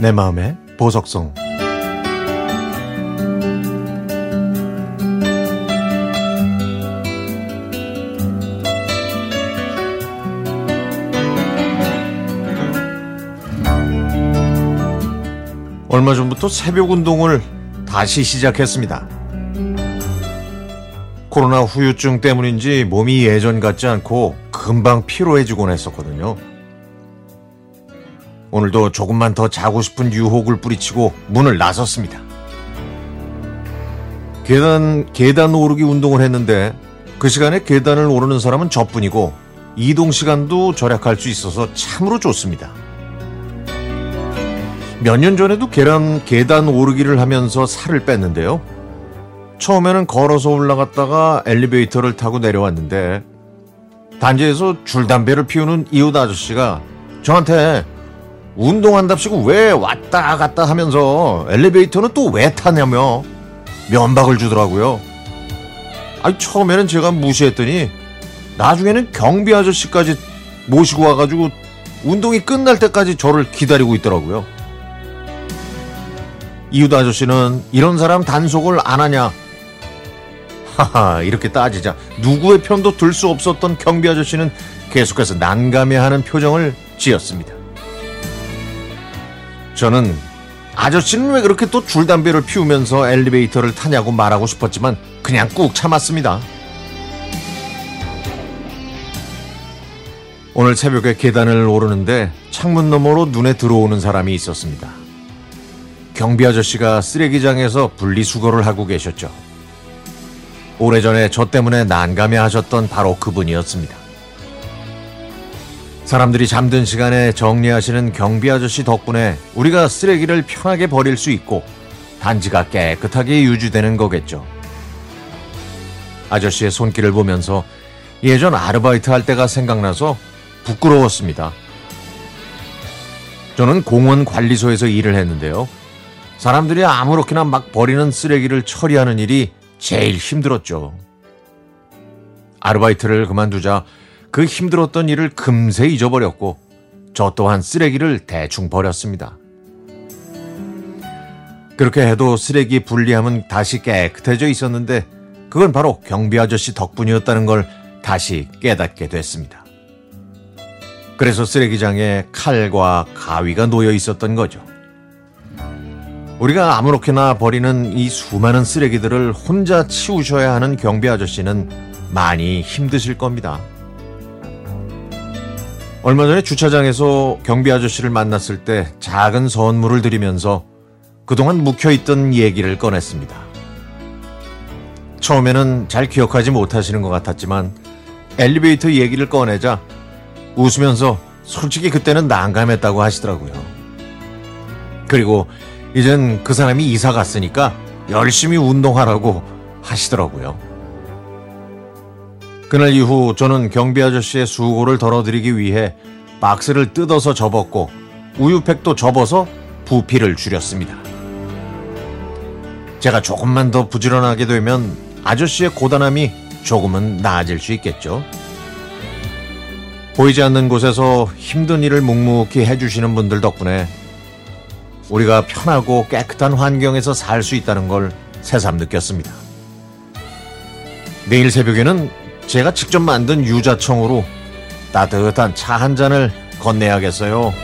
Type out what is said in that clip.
내 마음의 보석성 얼마 전부터 새벽 운동을 다시 시작했습니다. 코로나 후유증 때문인지 몸이 예전 같지 않고 금방 피로해지곤 했었거든요. 오늘도 조금만 더 자고 싶은 유혹을 뿌리치고 문을 나섰습니다. 계단, 계단 오르기 운동을 했는데 그 시간에 계단을 오르는 사람은 저뿐이고 이동 시간도 절약할 수 있어서 참으로 좋습니다. 몇 년 전에도 계란, 계단 오르기를 하면서 살을 뺐는데요. 처음에는 걸어서 올라갔다가 엘리베이터를 타고 내려왔는데 단지에서 줄담배를 피우는 이웃 아저씨가 저한테 운동한답시고 왜 왔다 갔다 하면서 엘리베이터는 또 왜 타냐며 면박을 주더라고요. 아니 처음에는 제가 무시했더니 나중에는 경비 아저씨까지 모시고 와가지고 운동이 끝날 때까지 저를 기다리고 있더라고요. 이웃 아저씨는 이런 사람 단속을 안 하냐? 하하 이렇게 따지자 누구의 편도 들 수 없었던 경비 아저씨는 계속해서 난감해하는 표정을 지었습니다. 저는 아저씨는 왜 그렇게 또 줄담배를 피우면서 엘리베이터를 타냐고 말하고 싶었지만 그냥 꾹 참았습니다. 오늘 새벽에 계단을 오르는데 창문 너머로 눈에 들어오는 사람이 있었습니다. 경비 아저씨가 쓰레기장에서 분리수거를 하고 계셨죠. 오래전에 저 때문에 난감해 하셨던 바로 그분이었습니다. 사람들이 잠든 시간에 정리하시는 경비 아저씨 덕분에 우리가 쓰레기를 편하게 버릴 수 있고 단지가 깨끗하게 유지되는 거겠죠. 아저씨의 손길을 보면서 예전 아르바이트 할 때가 생각나서 부끄러웠습니다. 저는 공원 관리소에서 일을 했는데요. 사람들이 아무렇게나 막 버리는 쓰레기를 처리하는 일이 제일 힘들었죠. 아르바이트를 그만두자 그 힘들었던 일을 금세 잊어버렸고 저 또한 쓰레기를 대충 버렸습니다. 그렇게 해도 쓰레기 분리함은 다시 깨끗해져 있었는데 그건 바로 경비 아저씨 덕분이었다는 걸 다시 깨닫게 됐습니다. 그래서 쓰레기장에 칼과 가위가 놓여 있었던 거죠. 우리가 아무렇게나 버리는 이 수많은 쓰레기들을 혼자 치우셔야 하는 경비 아저씨는 많이 힘드실 겁니다. 얼마 전에 주차장에서 경비 아저씨를 만났을 때 작은 선물을 드리면서 그동안 묵혀있던 얘기를 꺼냈습니다. 처음에는 잘 기억하지 못하시는 것 같았지만 엘리베이터 얘기를 꺼내자 웃으면서 솔직히 그때는 난감했다고 하시더라고요. 그리고 이젠 그 사람이 이사 갔으니까 열심히 운동하라고 하시더라고요. 그날 이후 저는 경비 아저씨의 수고를 덜어드리기 위해 박스를 뜯어서 접었고 우유팩도 접어서 부피를 줄였습니다. 제가 조금만 더 부지런하게 되면 아저씨의 고단함이 조금은 나아질 수 있겠죠. 보이지 않는 곳에서 힘든 일을 묵묵히 해주시는 분들 덕분에 우리가 편하고 깨끗한 환경에서 살 수 있다는 걸 새삼 느꼈습니다. 내일 새벽에는 제가 직접 만든 유자청으로 따뜻한 차 한 잔을 건네야겠어요.